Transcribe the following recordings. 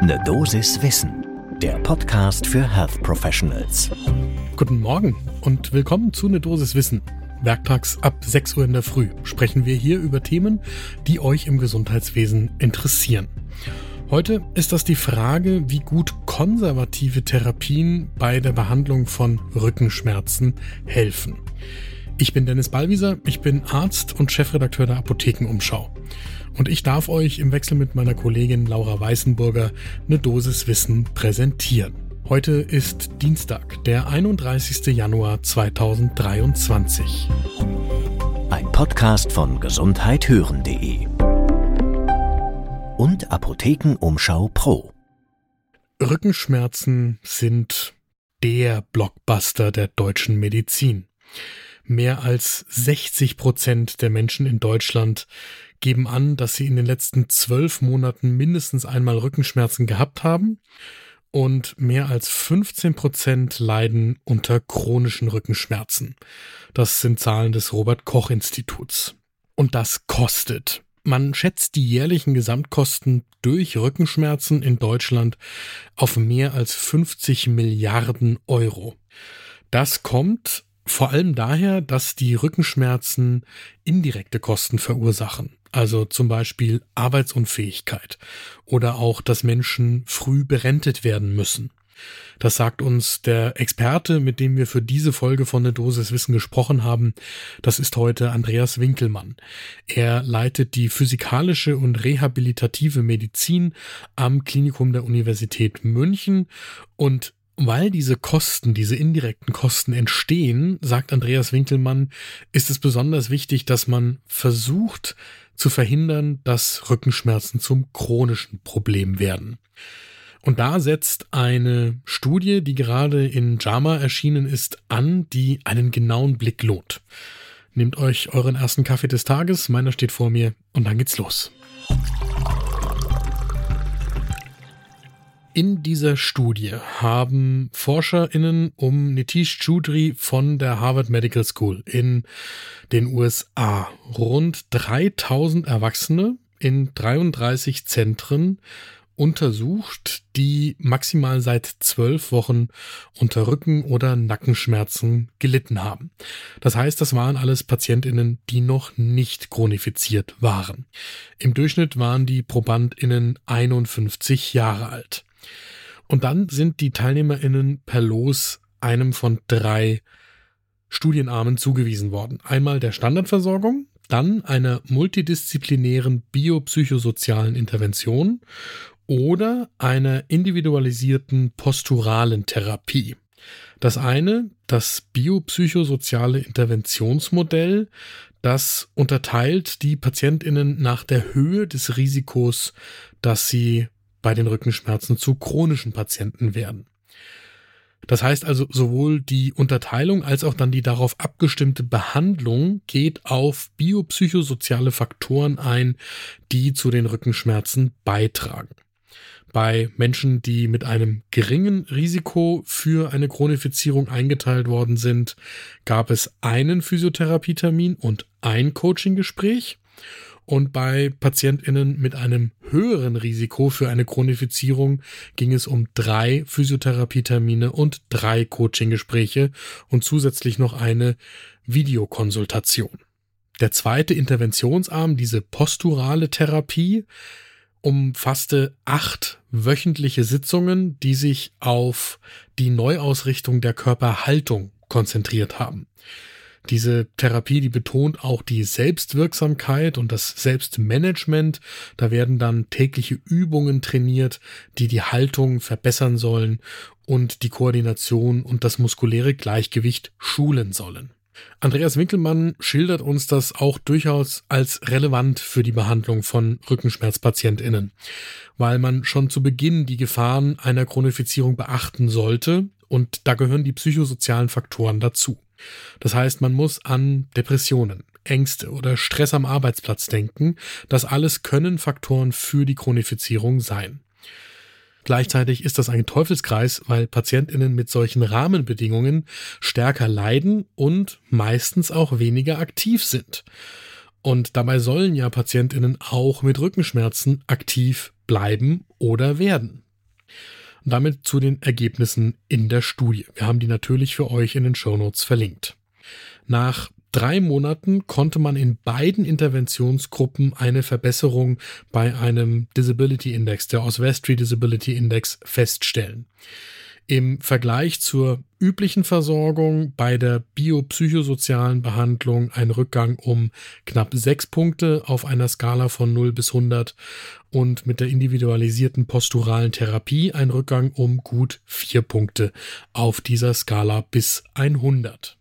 Ne Dosis Wissen, der Podcast für Health Professionals. Guten Morgen und willkommen zu Ne Dosis Wissen. Werktags ab 6 Uhr in der Früh sprechen wir hier über Themen, die euch im Gesundheitswesen interessieren. Heute ist das die Frage, wie gut konservative Therapien bei der Behandlung von Rückenschmerzen helfen. Ich bin Dennis Ballwieser, ich bin Arzt und Chefredakteur der Apothekenumschau. Und ich darf euch im Wechsel mit meiner Kollegin Laura Weißenburger eine Dosis Wissen präsentieren. Heute ist Dienstag, der 31. Januar 2023. Ein Podcast von gesundheithören.de und Apothekenumschau Pro. Rückenschmerzen sind der Blockbuster der deutschen Medizin. Mehr als 60 Prozent der Menschen in Deutschland geben an, dass sie in den letzten zwölf Monaten mindestens einmal Rückenschmerzen gehabt haben und mehr als 15 Prozent leiden unter chronischen Rückenschmerzen. Das sind Zahlen des Robert Koch Instituts. Und das kostet. Man schätzt die jährlichen Gesamtkosten durch Rückenschmerzen in Deutschland auf mehr als 50 Milliarden Euro. Das kommt vor allem daher, dass die Rückenschmerzen indirekte Kosten verursachen. Also zum Beispiel Arbeitsunfähigkeit oder auch, dass Menschen früh berentet werden müssen. Das sagt uns der Experte, mit dem wir für diese Folge von der Dosis Wissen gesprochen haben. Das ist heute Andreas Winkelmann. Er leitet die physikalische und rehabilitative Medizin am Klinikum der Universität München und weil diese Kosten, diese indirekten Kosten entstehen, sagt Andreas Winkelmann, ist es besonders wichtig, dass man versucht zu verhindern, dass Rückenschmerzen zum chronischen Problem werden. Und da setzt eine Studie, die gerade in JAMA erschienen ist, an, die einen genauen Blick lohnt. Nehmt euch euren ersten Kaffee des Tages, meiner steht vor mir, und dann geht's los. In dieser Studie haben ForscherInnen um Nitish Choudhury von der Harvard Medical School in den USA rund 3000 Erwachsene in 33 Zentren untersucht, die maximal seit zwölf Wochen unter Rücken- oder Nackenschmerzen gelitten haben. Das heißt, das waren alles Patientinnen, die noch nicht chronifiziert waren. Im Durchschnitt waren die Probandinnen 51 Jahre alt. Und dann sind die TeilnehmerInnen per Los einem von drei Studienarmen zugewiesen worden. Einmal der Standardversorgung, dann einer multidisziplinären biopsychosozialen Intervention oder einer individualisierten posturalen Therapie. Das eine, das biopsychosoziale Interventionsmodell, das unterteilt die Patientinnen nach der Höhe des Risikos, dass sie bei den Rückenschmerzen zu chronischen Patienten werden. Das heißt also, sowohl die Unterteilung als auch dann die darauf abgestimmte Behandlung geht auf biopsychosoziale Faktoren ein, die zu den Rückenschmerzen beitragen. Bei Menschen, die mit einem geringen Risiko für eine Chronifizierung eingeteilt worden sind, gab es einen Physiotherapietermin und ein Coachinggespräch. Und bei PatientInnen mit einem höheren Risiko für eine Chronifizierung ging es um drei Physiotherapietermine und drei Coachinggespräche und zusätzlich noch eine Videokonsultation. Der zweite Interventionsarm, diese posturale Therapie, umfasste acht wöchentliche Sitzungen, die sich auf die Neuausrichtung der Körperhaltung konzentriert haben. Diese Therapie, die betont auch die Selbstwirksamkeit und das Selbstmanagement. Da werden dann tägliche Übungen trainiert, die die Haltung verbessern sollen und die Koordination und das muskuläre Gleichgewicht schulen sollen. Andreas Winkelmann schildert uns das auch durchaus als relevant für die Behandlung von Rückenschmerzpatientinnen, weil man schon zu Beginn die Gefahren einer Chronifizierung beachten sollte und da gehören die psychosozialen Faktoren dazu. Das heißt, man muss an Depressionen, Ängste oder Stress am Arbeitsplatz denken. Das alles können Faktoren für die Chronifizierung sein. Gleichzeitig ist das ein Teufelskreis, weil Patientinnen mit solchen Rahmenbedingungen stärker leiden und meistens auch weniger aktiv sind. Und dabei sollen ja Patientinnen auch mit Rückenschmerzen aktiv bleiben oder werden. Und damit zu den Ergebnissen in der Studie. Wir haben die natürlich für euch in den Shownotes verlinkt. Nach drei Monaten konnte man in beiden Interventionsgruppen eine Verbesserung bei einem Disability Index, der Oswestry Disability Index, feststellen. Im Vergleich zur üblichen Versorgung bei der biopsychosozialen Behandlung ein Rückgang um knapp sechs Punkte auf einer Skala von 0 bis 100 und mit der individualisierten posturalen Therapie ein Rückgang um gut vier Punkte auf dieser Skala bis 100.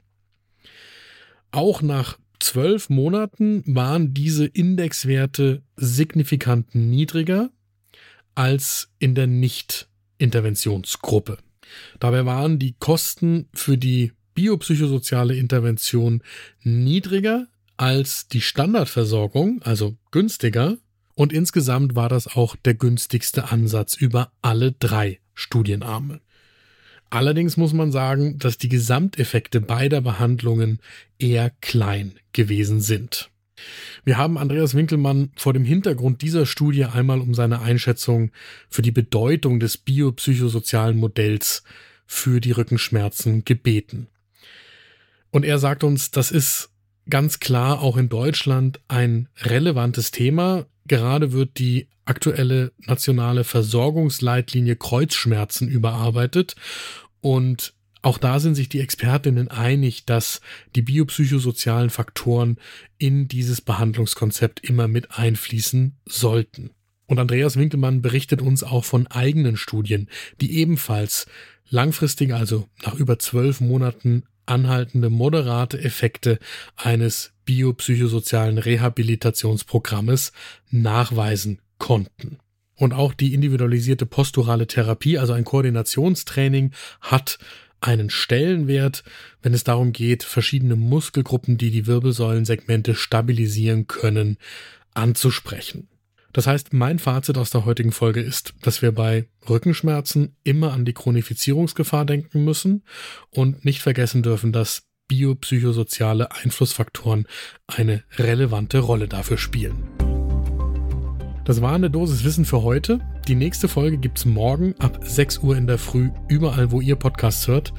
Auch nach zwölf Monaten waren diese Indexwerte signifikant niedriger als in der Nicht-Interventionsgruppe. Dabei waren die Kosten für die biopsychosoziale Intervention niedriger als die Standardversorgung, also günstiger. Und insgesamt war das auch der günstigste Ansatz über alle drei Studienarme. Allerdings muss man sagen, dass die Gesamteffekte beider Behandlungen eher klein gewesen sind. Wir haben Andreas Winkelmann vor dem Hintergrund dieser Studie einmal um seine Einschätzung für die Bedeutung des biopsychosozialen Modells für die Rückenschmerzen gebeten. Und er sagt uns, das ist ganz klar auch in Deutschland ein relevantes Thema. Gerade wird die aktuelle nationale Versorgungsleitlinie Kreuzschmerzen überarbeitet und auch da sind sich die Expertinnen einig, dass die biopsychosozialen Faktoren in dieses Behandlungskonzept immer mit einfließen sollten. Und Andreas Winkelmann berichtet uns auch von eigenen Studien, die ebenfalls langfristig, also nach über zwölf Monaten anhaltende moderate Effekte eines biopsychosozialen Rehabilitationsprogrammes nachweisen konnten. Und auch die individualisierte posturale Therapie, also ein Koordinationstraining, hat einen Stellenwert, wenn es darum geht, verschiedene Muskelgruppen, die die Wirbelsäulensegmente stabilisieren können, anzusprechen. Das heißt, mein Fazit aus der heutigen Folge ist, dass wir bei Rückenschmerzen immer an die Chronifizierungsgefahr denken müssen und nicht vergessen dürfen, dass biopsychosoziale Einflussfaktoren eine relevante Rolle dafür spielen. Das war eine Dosis Wissen für heute. Die nächste Folge gibt's morgen ab 6 Uhr in der Früh, überall, wo ihr Podcasts hört.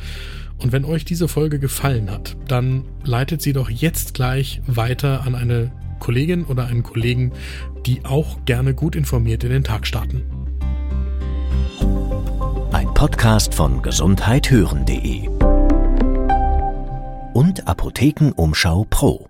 Und wenn euch diese Folge gefallen hat, dann leitet sie doch jetzt gleich weiter an eine Kollegin oder einen Kollegen, die auch gerne gut informiert in den Tag starten. Ein Podcast von gesundheithören.de und Apothekenumschau Pro.